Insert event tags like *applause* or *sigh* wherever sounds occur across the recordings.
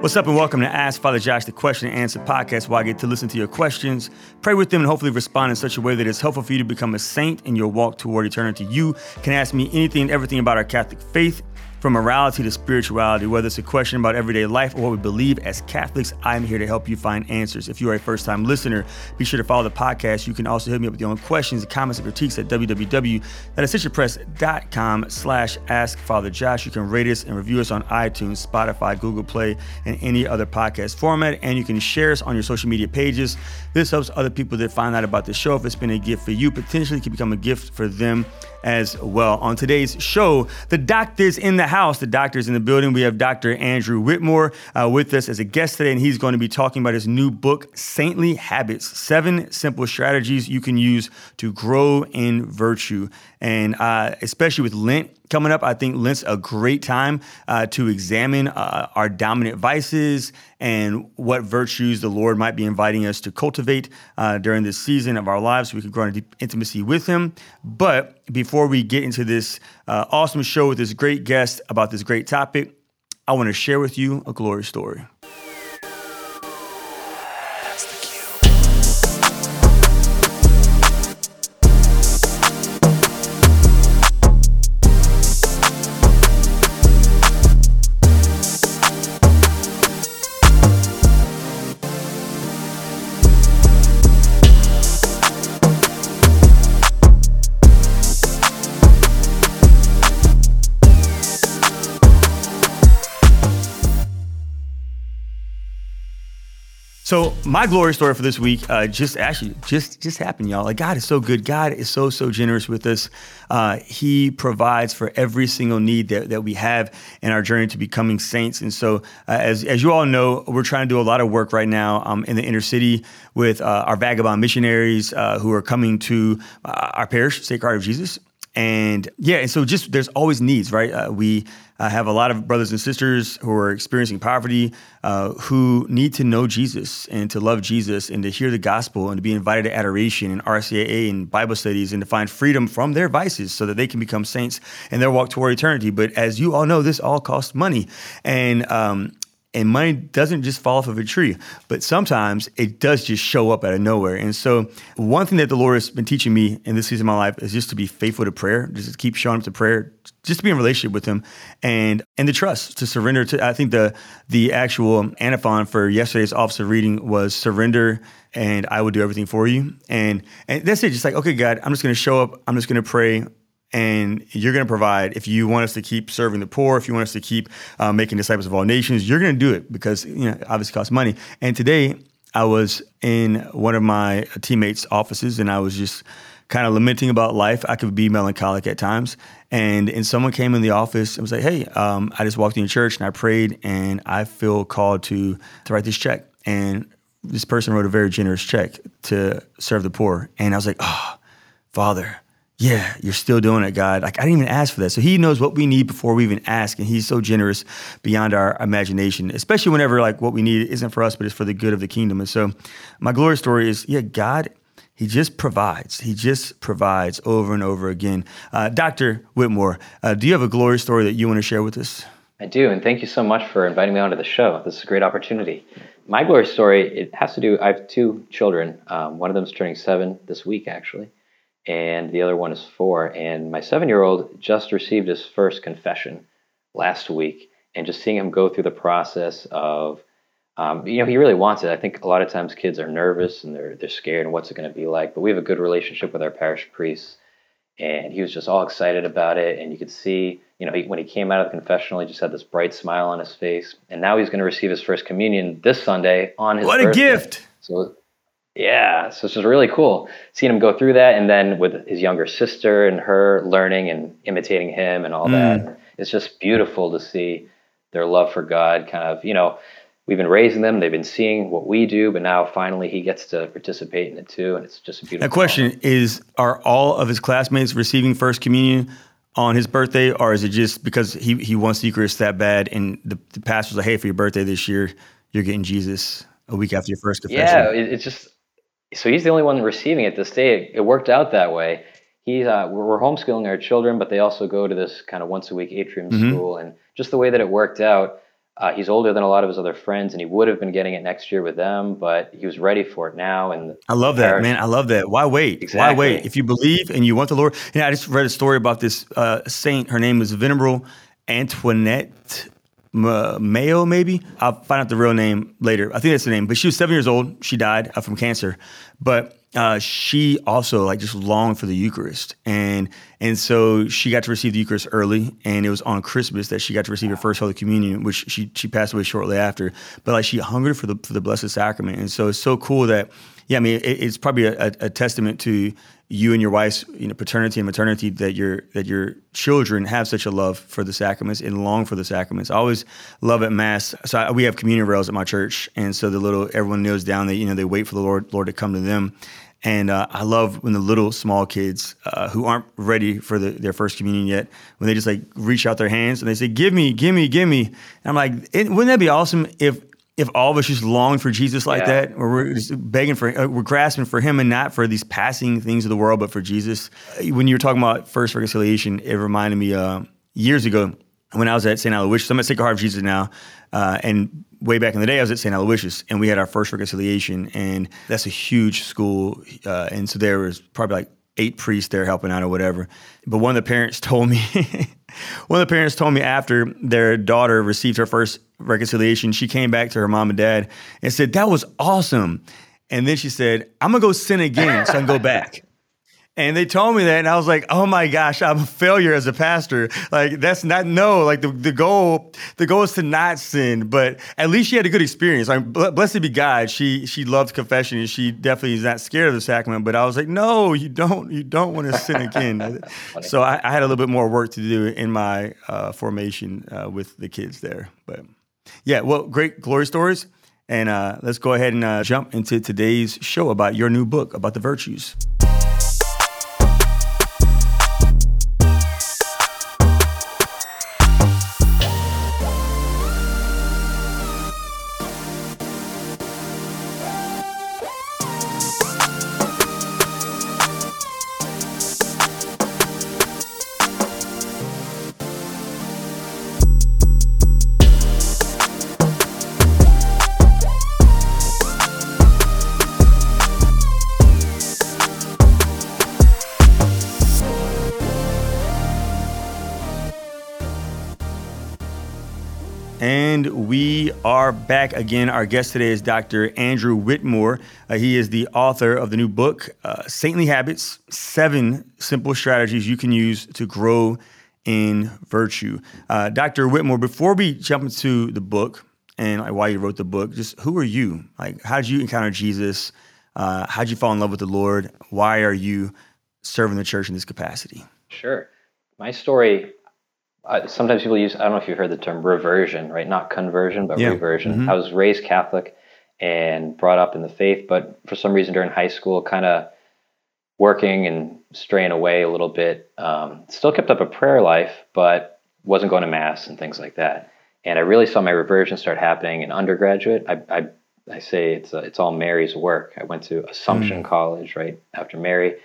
What's up, and welcome to Ask Father Josh the Question and Answer podcast, where I get to listen to your questions, pray with them, and hopefully respond in such a way that is helpful for you to become a saint in your walk toward eternity. You can ask me anything and everything about our Catholic faith from morality to spirituality, whether it's a question about everyday life or what we believe as Catholics, I'm here to help you find answers. If you are a first time listener, be sure to follow the podcast. You can also hit me up with your own questions, comments, and critiques at www.ascensionpress.com slash ask Father Josh. You can rate us and review us on iTunes, Spotify, Google Play, and any other podcast format. And you can share us on your social media pages. This helps other people that find out about the show. If it's been a gift for you, potentially can become a gift for them as well. On today's show, the doctor's in the house. The doctor's in the building. We have Dr. Andrew Whitmore uh, with us as a guest today, and he's going to be talking about his new book, Saintly Habits Seven Simple Strategies You Can Use to Grow in Virtue. And uh, especially with Lent coming up, I think Lent's a great time uh, to examine uh, our dominant vices and what virtues the Lord might be inviting us to cultivate uh, during this season of our lives so we can grow in deep intimacy with Him. But before we get into this uh, awesome show with this great guest about this great topic, I want to share with you a glory story. My glory story for this week uh, just actually just just happened, y'all. Like God is so good. God is so so generous with us. Uh, he provides for every single need that, that we have in our journey to becoming saints. And so, uh, as as you all know, we're trying to do a lot of work right now um, in the inner city with uh, our vagabond missionaries uh, who are coming to uh, our parish, Sacred Heart of Jesus. And yeah, and so just there's always needs, right? Uh, we uh, have a lot of brothers and sisters who are experiencing poverty, uh, who need to know Jesus and to love Jesus and to hear the gospel and to be invited to adoration and RCIA and Bible studies and to find freedom from their vices so that they can become saints and their walk toward eternity. But as you all know, this all costs money. And um, and money doesn't just fall off of a tree, but sometimes it does just show up out of nowhere. And so, one thing that the Lord has been teaching me in this season of my life is just to be faithful to prayer, just to keep showing up to prayer, just to be in relationship with Him, and and the trust to surrender to. I think the the actual antiphon for yesterday's office of reading was surrender, and I will do everything for you. And and that's it. Just like okay, God, I'm just going to show up. I'm just going to pray and you're going to provide if you want us to keep serving the poor if you want us to keep uh, making disciples of all nations you're going to do it because you know obviously costs money. And today i was in one of my teammates offices and i was just kind of lamenting about life. I could be melancholic at times. And and someone came in the office and was like hey um, i just walked into church and i prayed and i feel called to to write this check. And this person wrote a very generous check to serve the poor. And i was like oh father yeah, you're still doing it, God. Like I didn't even ask for that. So he knows what we need before we even ask. And he's so generous beyond our imagination, especially whenever like what we need isn't for us, but it's for the good of the kingdom. And so my glory story is, yeah, God, he just provides. He just provides over and over again. Uh, Dr. Whitmore, uh, do you have a glory story that you want to share with us? I do, and thank you so much for inviting me onto the show. This is a great opportunity. My glory story, it has to do, I have two children. Um, one of them is turning seven this week, actually and the other one is four. And my seven year old just received his first confession last week, and just seeing him go through the process of, um, you know, he really wants it. I think a lot of times kids are nervous and they're they're scared and what's it going to be like. But we have a good relationship with our parish priests, and he was just all excited about it. And you could see, you know, he, when he came out of the confessional, he just had this bright smile on his face. And now he's going to receive his first communion this Sunday on his. What birthday. a gift! So yeah, so it's just really cool seeing him go through that, and then with his younger sister and her learning and imitating him and all mm. that. It's just beautiful to see their love for God. Kind of, you know, we've been raising them; they've been seeing what we do, but now finally he gets to participate in it too, and it's just a beautiful. A question is: Are all of his classmates receiving First Communion? on his birthday, or is it just because he, he wants the Eucharist that bad and the, the pastor's like, hey, for your birthday this year, you're getting Jesus a week after your first confession? Yeah, it's just so he's the only one receiving it this day. It worked out that way. He's uh, we're homeschooling our children, but they also go to this kind of once a week atrium mm-hmm. school, and just the way that it worked out, Uh, he's older than a lot of his other friends, and he would have been getting it next year with them, but he was ready for it now. And I love that, parish, man. I love that. Why wait? Exactly. Why wait? If you believe and you want the Lord, yeah. I just read a story about this uh, saint. Her name is Venerable Antoinette Meo, maybe. I'll find out the real name later. I think that's the name. But she was seven years old. She died uh, from cancer. But uh, she also like just longed for the Eucharist, and and so she got to receive the Eucharist early, and it was on Christmas that she got to receive her first Holy Communion, which she she passed away shortly after. But like she hungered for the for the Blessed Sacrament, and so it's so cool that yeah, I mean it, it's probably a, a, testament to you and your wife's you know paternity and maternity that your that your children have such a love for the sacraments and long for the sacraments. I always love at mass. So I, we have communion rails at my church, and so the little everyone kneels down. They you know they wait for the Lord Lord to come to them. And uh, I love when the little small kids uh, who aren't ready for the, their first communion yet, when they just like reach out their hands and they say, "Give me, give me, give me." And I'm like, wouldn't that be awesome if if all of us just long for Jesus like yeah. that, or we're just begging for, uh, we're grasping for Him and not for these passing things of the world, but for Jesus. When you were talking about first reconciliation, it reminded me uh, years ago when I was at St. Aloysius. I'm at Sacred Heart of Jesus now, uh, and way back in the day, I was at St. Aloysius, and we had our first reconciliation, and that's a huge school, uh, and so there was probably like eight priests there helping out or whatever. But one of the parents *laughs* told me, one of the parents told me after their daughter received her first reconciliation, she came back to her mom and dad and said, That was awesome. And then she said, I'm gonna go sin again so I can go back. *laughs* And they told me that, and I was like, "Oh my gosh, I'm a failure as a pastor. Like that's not no. Like the, the goal, the goal is to not sin. But at least she had a good experience. Like blessed be God, she she loved confession, and she definitely is not scared of the sacrament. But I was like, no, you don't, you don't want to sin again. *laughs* so I, I, had a little bit more work to do in my uh, formation uh, with the kids there. But yeah, well, great glory stories. And uh, let's go ahead and uh, jump into today's show about your new book about the virtues. Are back again. Our guest today is Dr. Andrew Whitmore. Uh, he is the author of the new book, uh, Saintly Habits Seven Simple Strategies You Can Use to Grow in Virtue. Uh, Dr. Whitmore, before we jump into the book and like, why you wrote the book, just who are you? Like, how did you encounter Jesus? Uh, how did you fall in love with the Lord? Why are you serving the church in this capacity? Sure. My story uh, sometimes people use I don't know if you've heard the term reversion, right? Not conversion, but yeah. reversion. Mm-hmm. I was raised Catholic and brought up in the faith, but for some reason during high school, kind of working and straying away a little bit. Um, still kept up a prayer life, but wasn't going to mass and things like that. And I really saw my reversion start happening in undergraduate. I, I, I say it's a, it's all Mary's work. I went to Assumption mm. College right after Mary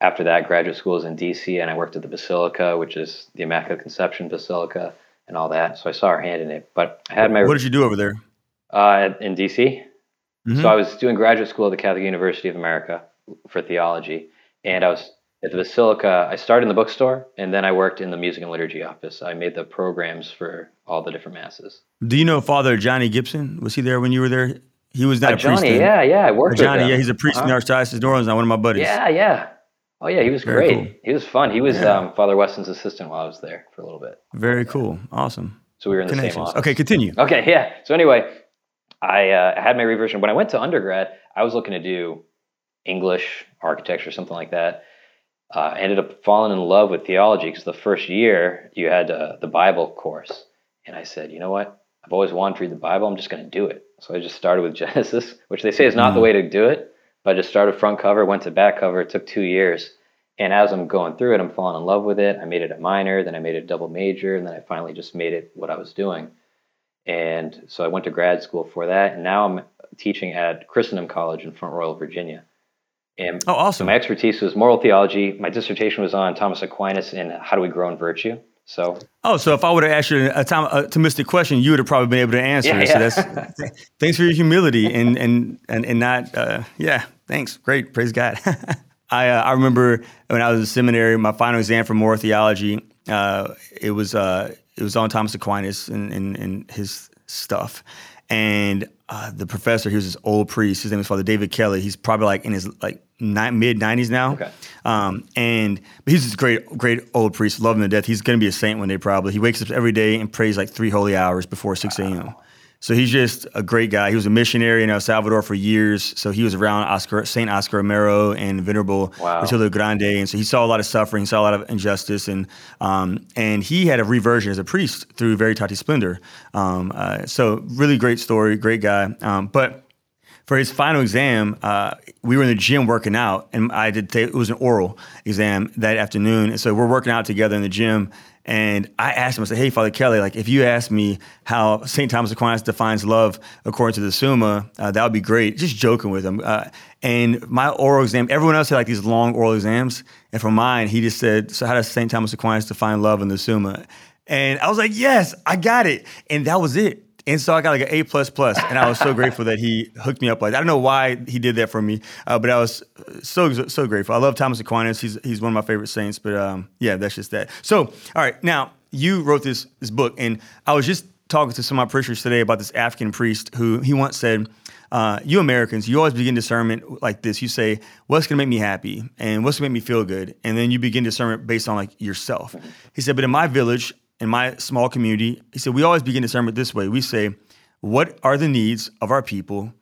after that, graduate school was in DC, and I worked at the Basilica, which is the Immaculate Conception Basilica, and all that. So I saw her hand in it. But I had my. What did you do over there? Uh, in DC. Mm-hmm. So I was doing graduate school at the Catholic University of America for theology, and I was at the Basilica. I started in the bookstore, and then I worked in the music and liturgy office. I made the programs for all the different masses. Do you know Father Johnny Gibson? Was he there when you were there? He was not uh, a Johnny, priest. Then. Yeah, yeah, I worked Johnny, with him. yeah, he's a priest uh-huh. in the Archdiocese of New Orleans. Now, one of my buddies. Yeah, yeah. Oh yeah, he was Very great. Cool. He was fun. He was yeah. um, Father Weston's assistant while I was there for a little bit. Very cool. Awesome. So we were in the same office. Okay, continue. Okay, yeah. So anyway, I uh, had my reversion. When I went to undergrad, I was looking to do English, architecture, something like that. Uh, I ended up falling in love with theology because the first year you had uh, the Bible course, and I said, you know what? I've always wanted to read the Bible. I'm just going to do it. So I just started with *laughs* Genesis, which they say is not mm. the way to do it. But I just started front cover, went to back cover. It took two years. And as I'm going through it, I'm falling in love with it. I made it a minor, then I made it a double major, and then I finally just made it what I was doing. And so I went to grad school for that. And now I'm teaching at Christendom College in Front Royal, Virginia. And oh, awesome. my expertise was moral theology. My dissertation was on Thomas Aquinas and how do we grow in virtue. So. Oh, so if I would have asked you a, time, a Thomistic question, you would have probably been able to answer. Yeah, yeah. So that's, thanks for your humility and and and, and not. Uh, yeah, thanks. Great. Praise God. *laughs* I uh, I remember when I was in seminary, my final exam for moral theology. Uh, it was uh, it was on Thomas Aquinas and, and, and his stuff, and uh, the professor, he was this old priest. His name was Father David Kelly. He's probably like in his like ni- mid nineties now. Okay. Um, and but he's this great, great old priest. Love him to death. He's going to be a saint one day probably. He wakes up every day and prays like three holy hours before six a.m. So he's just a great guy. He was a missionary in El Salvador for years. So he was around Oscar, Saint Oscar Romero and Venerable Wow. Rutilio Grande, and so he saw a lot of suffering, saw a lot of injustice, and um, and he had a reversion as a priest through Veritatis Splendor. Um, uh, so really great story, great guy. Um, but for his final exam, uh, we were in the gym working out, and I did. Take, it was an oral exam that afternoon, and so we're working out together in the gym. And I asked him, I said, "Hey, Father Kelly, like if you ask me how Saint Thomas Aquinas defines love according to the Summa, uh, that would be great." Just joking with him. Uh, and my oral exam, everyone else had like these long oral exams, and for mine, he just said, "So how does Saint Thomas Aquinas define love in the Summa?" And I was like, "Yes, I got it," and that was it. And so I got like an A plus plus, and I was so grateful that he hooked me up like. I don't know why he did that for me, uh, but I was so so grateful. I love Thomas Aquinas; he's he's one of my favorite saints. But um, yeah, that's just that. So all right, now you wrote this this book, and I was just talking to some of my preachers today about this African priest who he once said. Uh, you Americans, you always begin discernment like this. You say, "What's going to make me happy?" and "What's going to make me feel good?" and then you begin discernment based on like yourself. He said, "But in my village, in my small community, he said, we always begin discernment this way. We say, what are the needs of our people?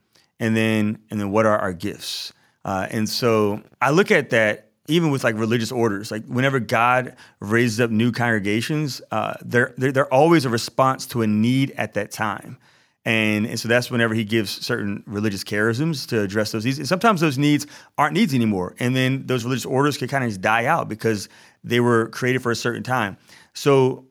And then, and then what are our gifts? Uh, and so I look at that even with like religious orders, like whenever God raises up new congregations, uh, they're, they're, they're always a response to a need at that time. And, and so that's whenever he gives certain religious charisms to address those needs. And sometimes those needs aren't needs anymore. And then those religious orders can kind of just die out because they were created for a certain time. So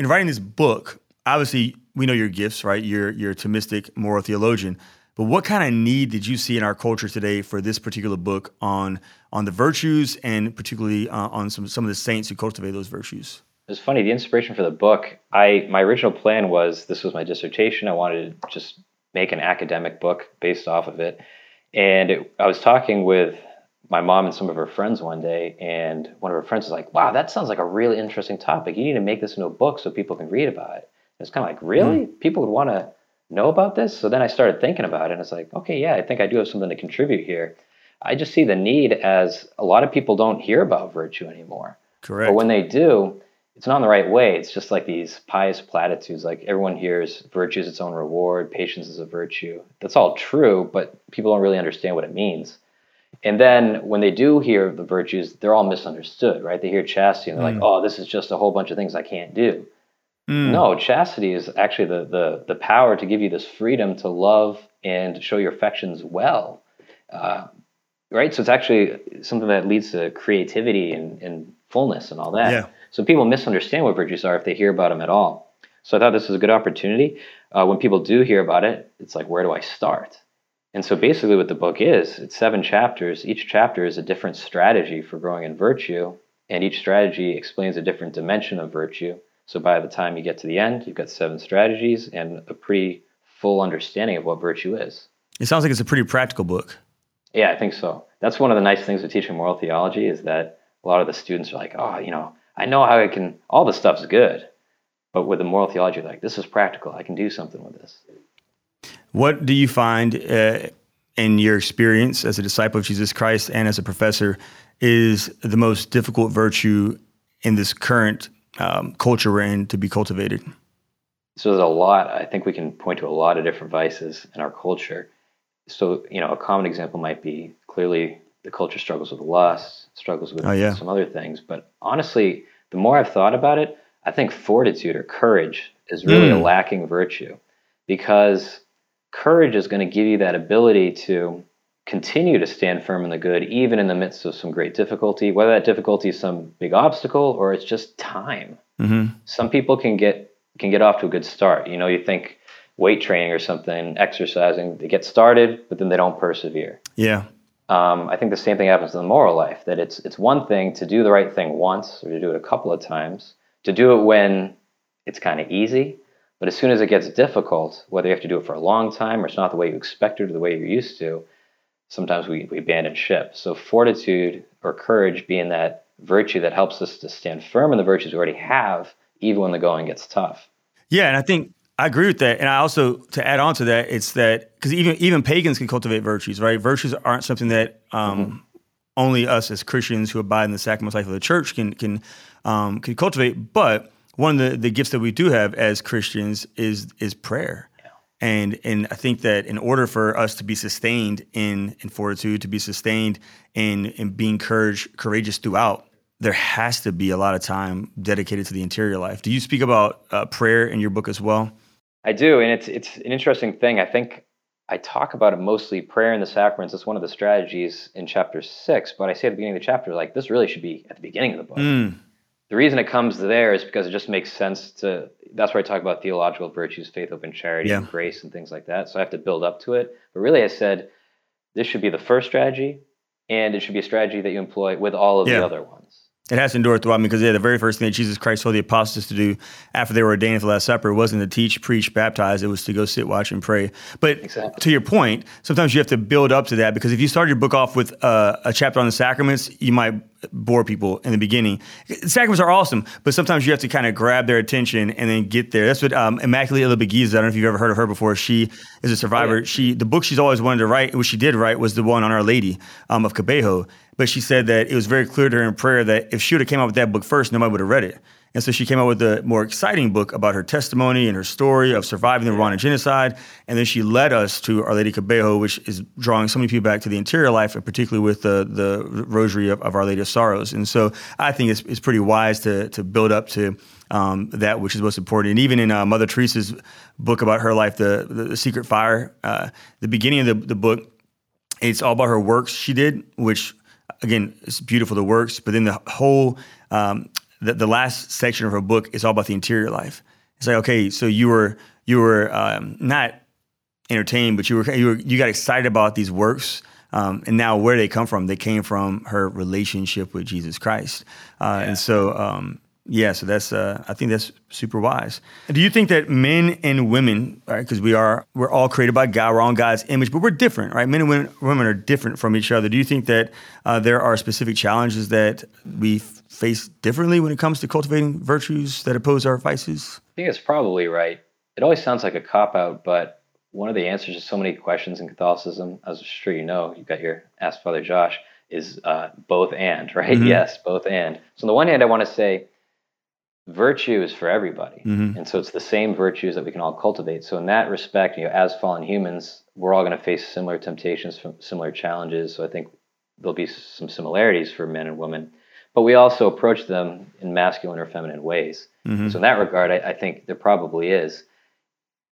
in writing this book, obviously we know your gifts, right? You're you're a Thomistic moral theologian. But what kind of need did you see in our culture today for this particular book on on the virtues and particularly uh, on some some of the saints who cultivate those virtues? It was funny. The inspiration for the book, I my original plan was this was my dissertation. I wanted to just make an academic book based off of it. And it, I was talking with my mom and some of her friends one day, and one of her friends was like, "Wow, that sounds like a really interesting topic. You need to make this into a book so people can read about it." It's kind of like, hmm. really? People would want to know about this? So then I started thinking about it, and it's like, okay, yeah, I think I do have something to contribute here. I just see the need as a lot of people don't hear about virtue anymore. Correct. But when they do, it's not in the right way. It's just like these pious platitudes. Like everyone hears virtue is its own reward, patience is a virtue. That's all true, but people don't really understand what it means. And then when they do hear the virtues, they're all misunderstood, right? They hear chastity and they're like, oh, this is just a whole bunch of things I can't do. No, chastity is actually the, the, the power to give you this freedom to love and show your affections well. Uh, right? So it's actually something that leads to creativity and, and fullness and all that. Yeah. So people misunderstand what virtues are if they hear about them at all. So I thought this was a good opportunity. Uh, when people do hear about it, it's like, where do I start? And so basically, what the book is, it's seven chapters. Each chapter is a different strategy for growing in virtue, and each strategy explains a different dimension of virtue. So by the time you get to the end, you've got seven strategies and a pretty full understanding of what virtue is. It sounds like it's a pretty practical book. Yeah, I think so. That's one of the nice things with teaching moral theology is that a lot of the students are like, oh, you know, I know how I can, all this stuff's good. But with the moral theology, like, this is practical. I can do something with this. What do you find uh, in your experience as a disciple of Jesus Christ and as a professor is the most difficult virtue in this current um, culture we're in to be cultivated? So there's a lot, I think we can point to a lot of different vices in our culture. So, you know, a common example might be clearly the culture struggles with lust, struggles with Oh, yeah. some other things. But honestly, the more I've thought about it, I think fortitude or courage is really a Mm. lacking virtue because courage is going to give you that ability to continue to stand firm in the good, even in the midst of some great difficulty, whether that difficulty is some big obstacle or it's just time. hmm Some people can get can get off to a good start. You know, you think weight training or something, exercising, they get started, but then they don't persevere. Yeah. Um, I think the same thing happens in the moral life. That it's it's one thing to do the right thing once or to do it a couple of times, to do it when it's kind of easy. But as soon as it gets difficult, whether you have to do it for a long time or it's not the way you expected or the way you're used to, sometimes we, we abandon ship. So fortitude or courage being that virtue that helps us to stand firm in the virtues we already have, even when the going gets tough. Yeah, and I think I agree with that. And I also to add on to that, it's that because even even pagans can cultivate virtues, right? Virtues aren't something that um, mm-hmm. only us as Christians who abide in the sacrament life of the church can can um, can cultivate. But one of the, the gifts that we do have as Christians is is prayer. And and I think that in order for us to be sustained in in fortitude, to be sustained in in being courage, courageous throughout, there has to be a lot of time dedicated to the interior life. Do you speak about uh, prayer in your book as well? I do, and it's it's an interesting thing. I think I talk about it mostly prayer and the sacraments. It's one of the strategies in chapter six, but I say at the beginning of the chapter, like this really should be at the beginning of the book. Mm the reason it comes there is because it just makes sense to that's where I talk about theological virtues, faith, hope, and charity, yeah. and grace, and things like that. So I have to build up to it. But really, I said this should be the first strategy, and it should be a strategy that you employ with all of yeah. the other ones. It has to endure throughout me because yeah, the very first thing that Jesus Christ told the apostles to do after they were ordained for the Last Supper wasn't to teach, preach, baptize. It was to go sit, watch, and pray. But exactly. to your point, sometimes you have to build up to that because if you start your book off with uh, a chapter on the sacraments, you might bore people in the beginning. Sacraments are awesome, but sometimes you have to kind of grab their attention and then get there. That's what um, Immaculée Ilibagiza, I don't know if you've ever heard of her before. She is a survivor. Yeah. She the book she's always wanted to write, what she did write was the one on Our Lady um, of Kibeho. But she said that it was very clear to her in prayer that if she would have came out with that book first, nobody would have read it. And so she came out with a more exciting book about her testimony and her story of surviving the Rwandan genocide. And then she led us to Our Lady Kibeho, which is drawing so many people back to the interior life, and particularly with the, the rosary of, of Our Lady of Sorrows. And so I think it's, it's pretty wise to, to build up to um, that which is most important. And even in uh, Mother Teresa's book about her life, The, the, the Secret Fire, uh, the beginning of the, the book, it's all about her works she did, which again, it's beautiful the works, but then the whole um, the, the last section of her book is all about the interior life. It's like, okay, so you were you were um, not entertained, but you were you were you got excited about these works. Um, and now, where they come from? They came from her relationship with Jesus Christ, uh, yeah. and so um, yeah, so that's uh, I think that's super wise. Do you think that men and women, right? Because we are we're all created by God, we're all God's image, but we're different, right? Men and women, women are different from each other. Do you think that uh, there are specific challenges that we f- face differently when it comes to cultivating virtues that oppose our vices? I think it's probably right. It always sounds like a cop out, but one of the answers to so many questions in Catholicism, as I'm sure you know, you've got your Ask Father Josh, is uh, both and, right? Mm-hmm. Yes, both and. So on the one hand, I want to say virtue is for everybody. Mm-hmm. And so it's the same virtues that we can all cultivate. So in that respect, you know, as fallen humans, we're all going to face similar temptations, similar challenges. So I think there'll be some similarities for men and women, but we also approach them in masculine or feminine ways. Mm-hmm. So in that regard, I, I think there probably is.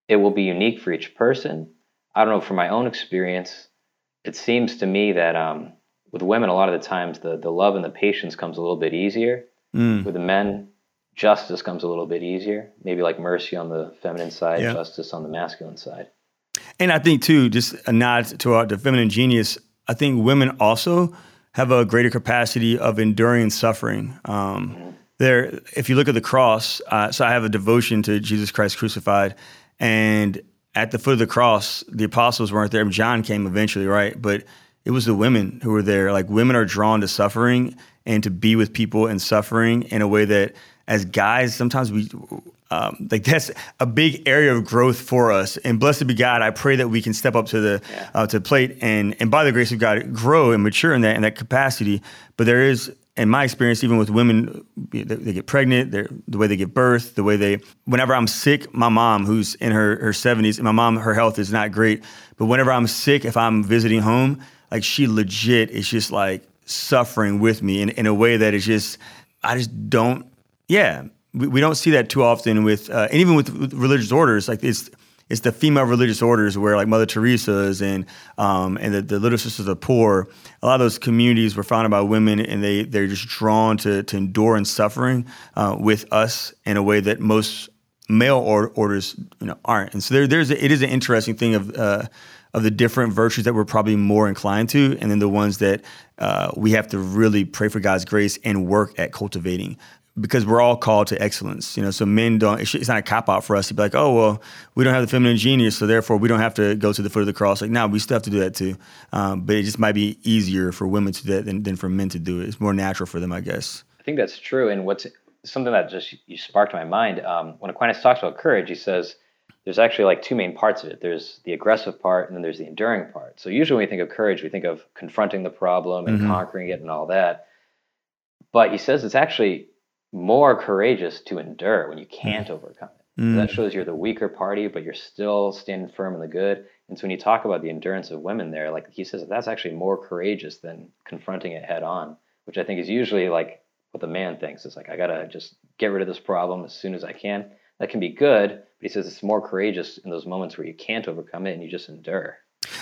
It will be unique for each person. I don't know, from my own experience, it seems to me that um, with women, a lot of the times the, the love and the patience comes a little bit easier. Mm. With the men, justice comes a little bit easier. Maybe like mercy on the feminine side, yeah. justice on the masculine side. And I think too, just a nod to our, the feminine genius. I think women also have a greater capacity of enduring suffering. Um, mm-hmm. There, if you look at the cross, uh, so I have a devotion to Jesus Christ crucified, and at the foot of the cross, the apostles weren't there. John came eventually, right? But it was the women who were there. Like women are drawn to suffering and to be with people in suffering in a way that as guys, sometimes we um, like that's a big area of growth for us. And blessed be God, I pray that we can step up to the yeah. uh, to the plate and and by the grace of God grow and mature in that in that capacity. But there is, in my experience, even with women, they, they get pregnant, the way they give birth, the way they. Whenever I'm sick, my mom, who's in her her 70s, and my mom, her health is not great. But whenever I'm sick, if I'm visiting home, like she legit is just like suffering with me in, in a way that is just I just don't yeah, we, we don't see that too often with, uh, and even with, with, religious orders, like it's it's the female religious orders where like Mother Teresa's and um, and the, the Little Sisters of the Poor, a lot of those communities were founded by women, and they they're just drawn to to endure and suffering uh, with us in a way that most male or, orders you know aren't. And so there there's a, it is an interesting thing of. Uh, of the different virtues that we're probably more inclined to, and then the ones that uh, we have to really pray for God's grace and work at cultivating because we're all called to excellence. You know, so men don't. It's not a cop out for us to be like, oh well, we don't have the feminine genius, so therefore we don't have to go to the foot of the cross. Like, now we still have to do that too. Um, but it just might be easier for women to do that than, than for men to do it. It's more natural for them, I guess. I think that's true. And what's something that just you sparked my mind um, when Aquinas talks about courage, he says there's actually like two main parts of it. There's the aggressive part, and then there's the enduring part. So usually when we think of courage, we think of confronting the problem and mm-hmm. conquering it and all that. But he says it's actually more courageous to endure when you can't mm. overcome it. Mm. That shows you're the weaker party, but you're still standing firm in the good. And so when you talk about the endurance of women there, like he says, that's actually more courageous than confronting it head on, which I think is usually like what the man thinks. It's like, I got to just get rid of this problem as soon as I can. That can be good, but he says it's more courageous in those moments where you can't overcome it and you just endure.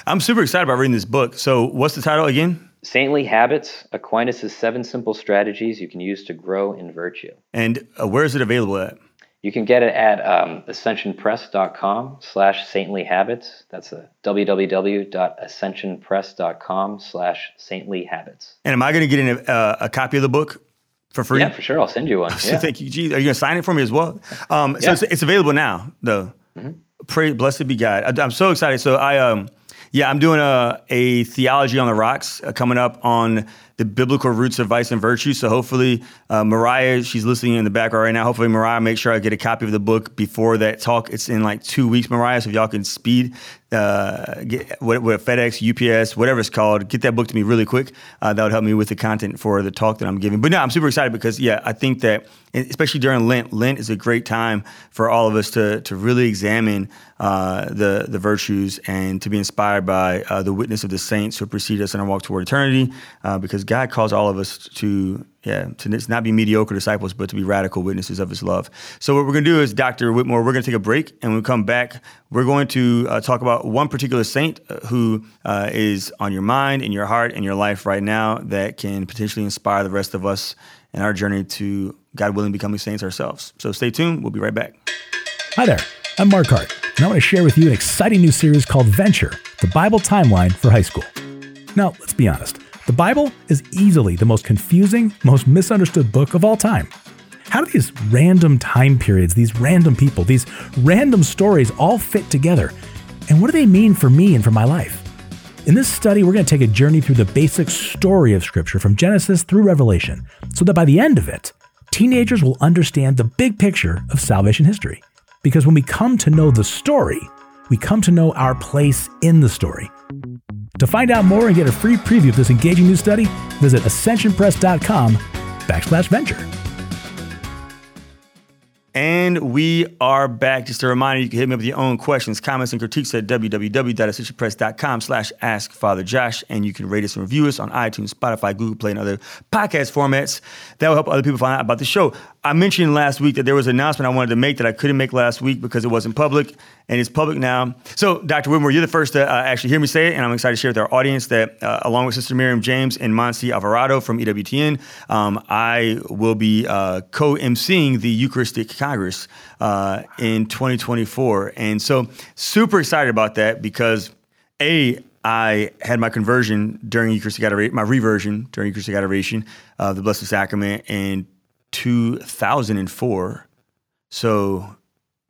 I'm super excited about reading this book. So, what's the title again? Saintly Habits Aquinas' Seven Simple Strategies You Can Use to Grow in Virtue. And uh, where is it available at? You can get it at um, ascensionpress.com slash saintly habits. That's a www.ascensionpress.com slash saintly habits. And am I going to get a, uh, a copy of the book for free? Yeah, for sure. I'll send you one. *laughs* Yeah. Thank you. Geez, are you going to sign it for me as well? Um, so yeah. it's, it's, available now, though. Mm-hmm. Pray, blessed be God. I, am so excited. So I um, yeah, I'm doing a, a theology on the rocks uh, coming up on the biblical roots of vice and virtue. So hopefully, uh, Mariah, she's listening in the background right now. Hopefully, Mariah, make sure I get a copy of the book before that talk. It's in like two weeks, Mariah. So if y'all can speed, uh, get what, what FedEx, UPS, whatever it's called, get that book to me really quick. Uh, that would help me with the content for the talk that I'm giving. But no, I'm super excited because yeah, I think that especially during Lent, Lent is a great time for all of us to to really examine uh, the the virtues and to be inspired by uh, the witness of the saints who precede us in our walk toward eternity. Uh, because God calls all of us to yeah to not be mediocre disciples, but to be radical witnesses of His love. So what we're going to do is, Dr. Whitmore, we're going to take a break, and when we come back, we're going to uh, talk about one particular saint uh, who uh, is on your mind, in your heart, in your life right now that can potentially inspire the rest of us in our journey to God willing becoming saints ourselves. So stay tuned. We'll be right back. Hi there. I'm Mark Hart, and I want to share with you an exciting new series called Venture: The Bible Timeline for High School. Now, let's be honest. The Bible is easily the most confusing, most misunderstood book of all time. How do these random time periods, these random people, these random stories all fit together? And what do they mean for me and for my life? In this study, we're going to take a journey through the basic story of Scripture from Genesis through Revelation, so that by the end of it, teenagers will understand the big picture of salvation history. Because when we come to know the story, we come to know our place in the story. To find out more and get a free preview of this engaging new study, visit ascensionpress.com backslash venture. And we are back. Just a reminder, you can hit me up with your own questions, comments, and critiques at www.ascensionpress.com slash ask Father Josh. And you can rate us and review us on iTunes, Spotify, Google Play, and other podcast formats. That will help other people find out about the show. I mentioned last week that there was an announcement I wanted to make that I couldn't make last week because it wasn't public, and it's public now. So, Dr. Whitmore, you're the first to uh, actually hear me say it, and I'm excited to share with our audience that, uh, along with Sister Miriam James and Montse Alvarado from EWTN, um, I will be uh, co-emceeing the Eucharistic Congress uh, in 2024, and so super excited about that because a I had my conversion during Eucharistic adoration, my reversion during Eucharistic adoration of the Blessed Sacrament, and 2004. So,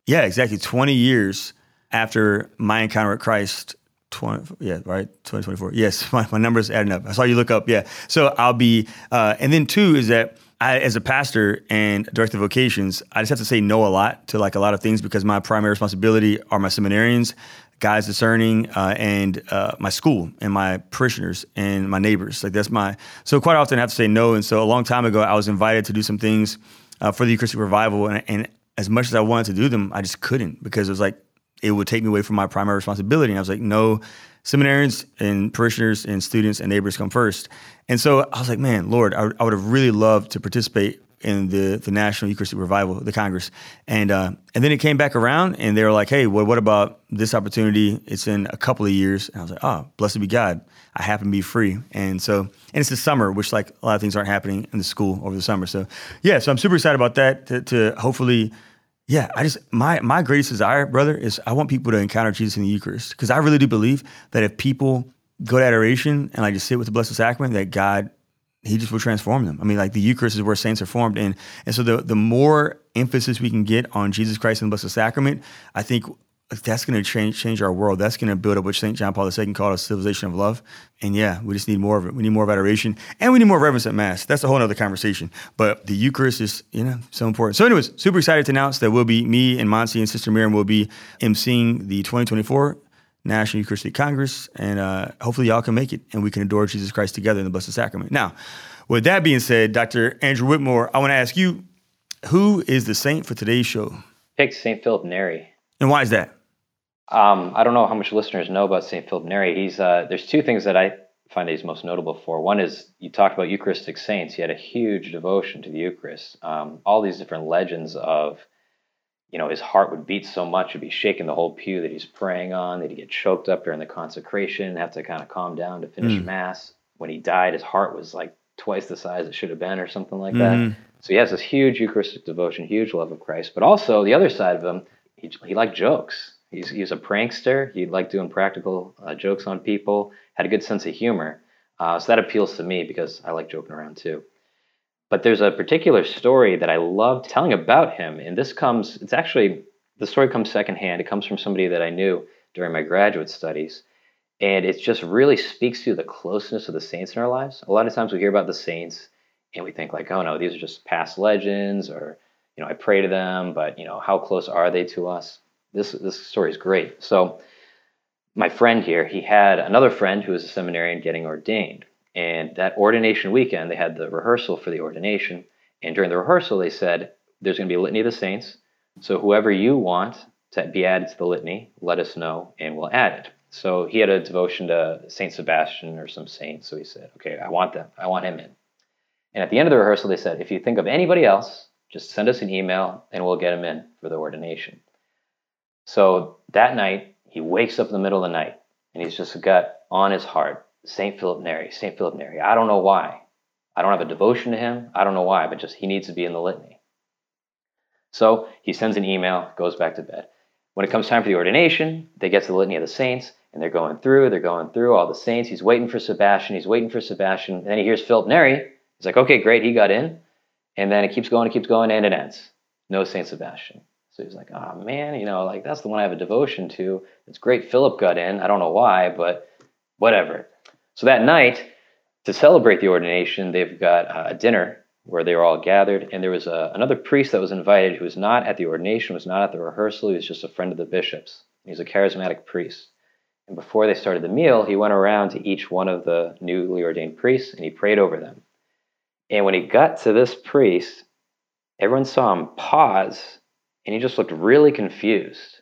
yeah, exactly 20 years after my encounter with Christ. 20, yeah, right, 2024. Yes, *laughs* my, my number's adding up. I saw you look up. Yeah. So I'll be, uh, and then two is that I, as a pastor and director of vocations, I just have to say no a lot to like a lot of things because my primary responsibility are my seminarians, guys discerning, uh, and uh, my school and my parishioners and my neighbors. Like that's my so quite often I have to say no. And so a long time ago, I was invited to do some things uh, for the Eucharistic revival, and, and, as much as I wanted to do them, I just couldn't because it was like it would take me away from my primary responsibility. And I was like, no, seminarians and parishioners and students and neighbors come first. And so I was like, man, Lord, I, I would have really loved to participate in the the National Eucharistic Revival, the Congress, and uh, and then it came back around, and they were like, "Hey, well, what about this opportunity? It's in a couple of years." And I was like, "Oh, blessed be God! I happen to be free." And so, and it's the summer, which like a lot of things aren't happening in the school over the summer. So, yeah, so I'm super excited about that. To, to hopefully, yeah, I just my my greatest desire, brother, is I want people to encounter Jesus in the Eucharist because I really do believe that if people go to adoration and like just sit with the Blessed Sacrament, that God he just will transform them. I mean, like the Eucharist is where saints are formed, and and so the the more emphasis we can get on Jesus Christ and the Blessed Sacrament, I think that's going to change change our world. That's going to build up what Saint John Paul II called a civilization of love. And yeah, we just need more of it. We need more of adoration, and we need more reverence at Mass. That's a whole other conversation. But the Eucharist is, you know, so important. So, anyways, super excited to announce that we'll be me and Montse and Sister Miriam will be emceeing the 2024 National Eucharistic Congress, and uh, hopefully y'all can make it, and we can adore Jesus Christ together in the Blessed Sacrament. Now, with that being said, Dr. Andrew Whitmore, I want to ask you, who is the saint for today's show? Pick Saint Philip Neri. And why is that? Um, I don't know how much listeners know about St. Philip Neri. He's uh, there's two things that I find that he's most notable for. One is you talked about Eucharistic saints. He had a huge devotion to the Eucharist. Um, all these different legends of, you know, his heart would beat so much it'd be shaking the whole pew that he's praying on. That he'd get choked up during the consecration, have to kind of calm down to finish mm. mass. When he died, his heart was like twice the size it should have been, or something like mm-hmm. that. So he has this huge Eucharistic devotion, huge love of Christ. But also the other side of him, he, he liked jokes He's, he's a prankster. He liked doing practical uh, jokes on people, had a good sense of humor. Uh, so that appeals to me because I like joking around too. But there's a particular story that I love telling about him. And this comes, it's actually, the story comes secondhand. It comes from somebody that I knew during my graduate studies. And it just really speaks to the closeness of the saints in our lives. A lot of times we hear about the saints and we think like, oh no, these are just past legends or, you know, I pray to them, but, you know, how close are they to us? this this story is great. So my friend here, he had another friend who was a seminarian getting ordained. And that ordination weekend, they had the rehearsal for the ordination. And during the rehearsal, they said, There's going to be a litany of the saints. So whoever you want to be added to the litany, let us know and we'll add it. So he had a devotion to Saint Sebastian or some saint. So he said, Okay, I want them. I want him in. And at the end of the rehearsal, they said, If you think of anybody else, just send us an email and we'll get him in for the ordination. So that night, he wakes up in the middle of the night and he's just got on his heart St. Philip Neri, St. Philip Neri. I don't know why. I don't have a devotion to him. I don't know why, but just he needs to be in the litany. So he sends an email, goes back to bed. When it comes time for the ordination, they get to the litany of the saints, and they're going through, they're going through all the saints. He's waiting for Sebastian, he's waiting for Sebastian, and then he hears Philip Neri. He's like, okay, great, he got in. And then it keeps going, it keeps going, and it ends. No Saint Sebastian. So he's like, oh man, you know, like that's the one I have a devotion to. It's great Philip got in. I don't know why, but whatever. So that night, to celebrate the ordination, they've got uh, a dinner where they were all gathered. And there was a, another priest that was invited who was not at the ordination, was not at the rehearsal. He was just a friend of the bishop's. He's a charismatic priest. And before they started the meal, he went around to each one of the newly ordained priests and he prayed over them. And when he got to this priest, everyone saw him pause and he just looked really confused.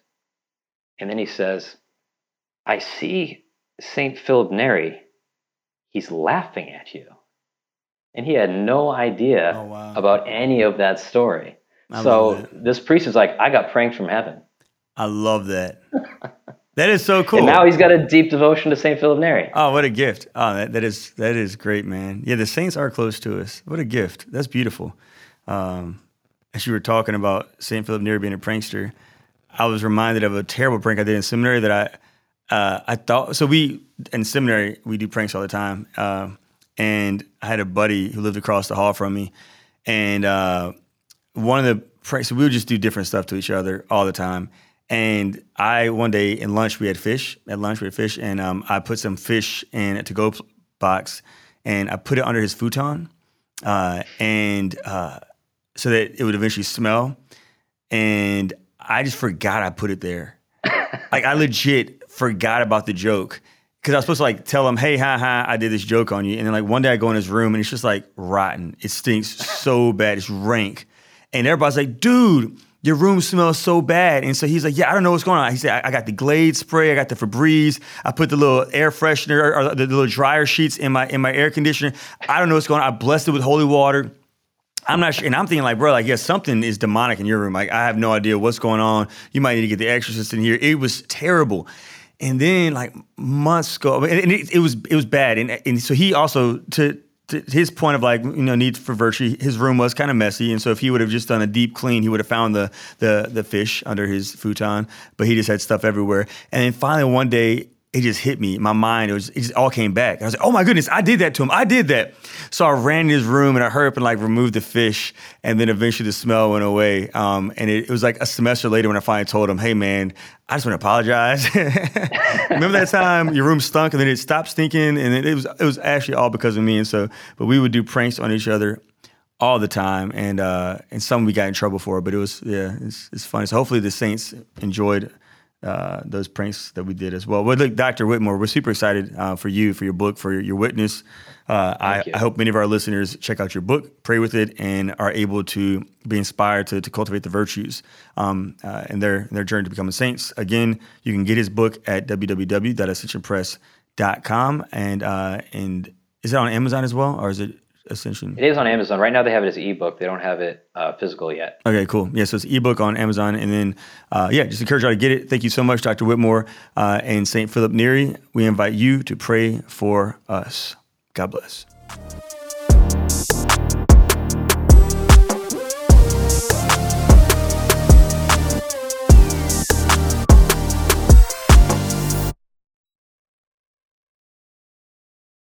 And then he says, I see St. Philip Neri. He's laughing at you. And he had no idea oh, wow. about any of that story. I so this priest is like, I got pranked from heaven. I love that. that is so *laughs* cool. And now he's got a deep devotion to St. Philip Neri. Oh, what a gift. Oh, that, that is that is great, man. Yeah, the saints are close to us. What a gift. That's beautiful. Um, as you were talking about St. Philip Neri being a prankster, I was reminded of a terrible prank I did in seminary that I uh, I thought so. We in seminary we do pranks all the time, uh, and I had a buddy who lived across the hall from me, and uh, one of the pranks. So we would just do different stuff to each other all the time. And I one day in lunch we had fish. At lunch we had fish, and um, I put some fish in a to-go box, and I put it under his futon, uh, and uh, so that it would eventually smell. And I just forgot I put it there. like I legit forgot about the joke because I was supposed to like tell him, "Hey, ha ha, I did this joke on you." And then like one day I go in his room and it's just like rotten. It stinks so bad. It's rank, and everybody's like, "Dude." Your room smells so bad. And so he's like, Yeah, I don't know what's going on. He said, I, I got the Glade spray, I got the Febreze, I put the little air freshener or the, the little dryer sheets in my in my air conditioner. I don't know what's going on. I blessed it with holy water. I'm not sure. And I'm thinking like, bro, like, yeah, something is demonic in your room. Like, I have no idea what's going on. You might need to get the exorcist in here. It was terrible. And then like months go, and it, it was it was bad. And and so he also to to his point of like you know need for virtue, his room was kind of messy, and so if he would have just done a deep clean, he would have found the the the fish under his futon. But he just had stuff everywhere. And then finally one day it just hit me. My mind, it was it just all came back. I was like, oh my goodness, I did that to him. I did that. So I ran in his room and I hurried up and like removed the fish, and then eventually the smell went away. Um, and it, it, was like a semester later when I finally told him, hey man, I just want to apologize. *laughs* Remember that time your room stunk and then it stopped stinking, and it, it was it was actually all because of me. And so, but we would do pranks on each other all the time, and uh, and some we got in trouble for, but it was yeah, it's, it's funny. So hopefully the Saints enjoyed uh, those pranks that we did as well. Well, look, Dr. Whitmore, we're super excited uh, for you, for your book, for your, your witness. Uh, I, I, hope many of our listeners check out your book, pray with it, and are able to be inspired to, to cultivate the virtues um, uh, in their in their journey to becoming saints. Again, you can get his book at www.ascensionpress.com, and uh, and is it on Amazon as well, or is it Ascension? It is on Amazon right now. They have it as an ebook. They don't have it uh, physical yet. Okay, cool. Yeah, so it's ebook on Amazon, and then uh, yeah, just encourage y'all to get it. Thank you so much, Dr. Whitmore uh, and Saint Philip Neri. We invite you to pray for us. God bless.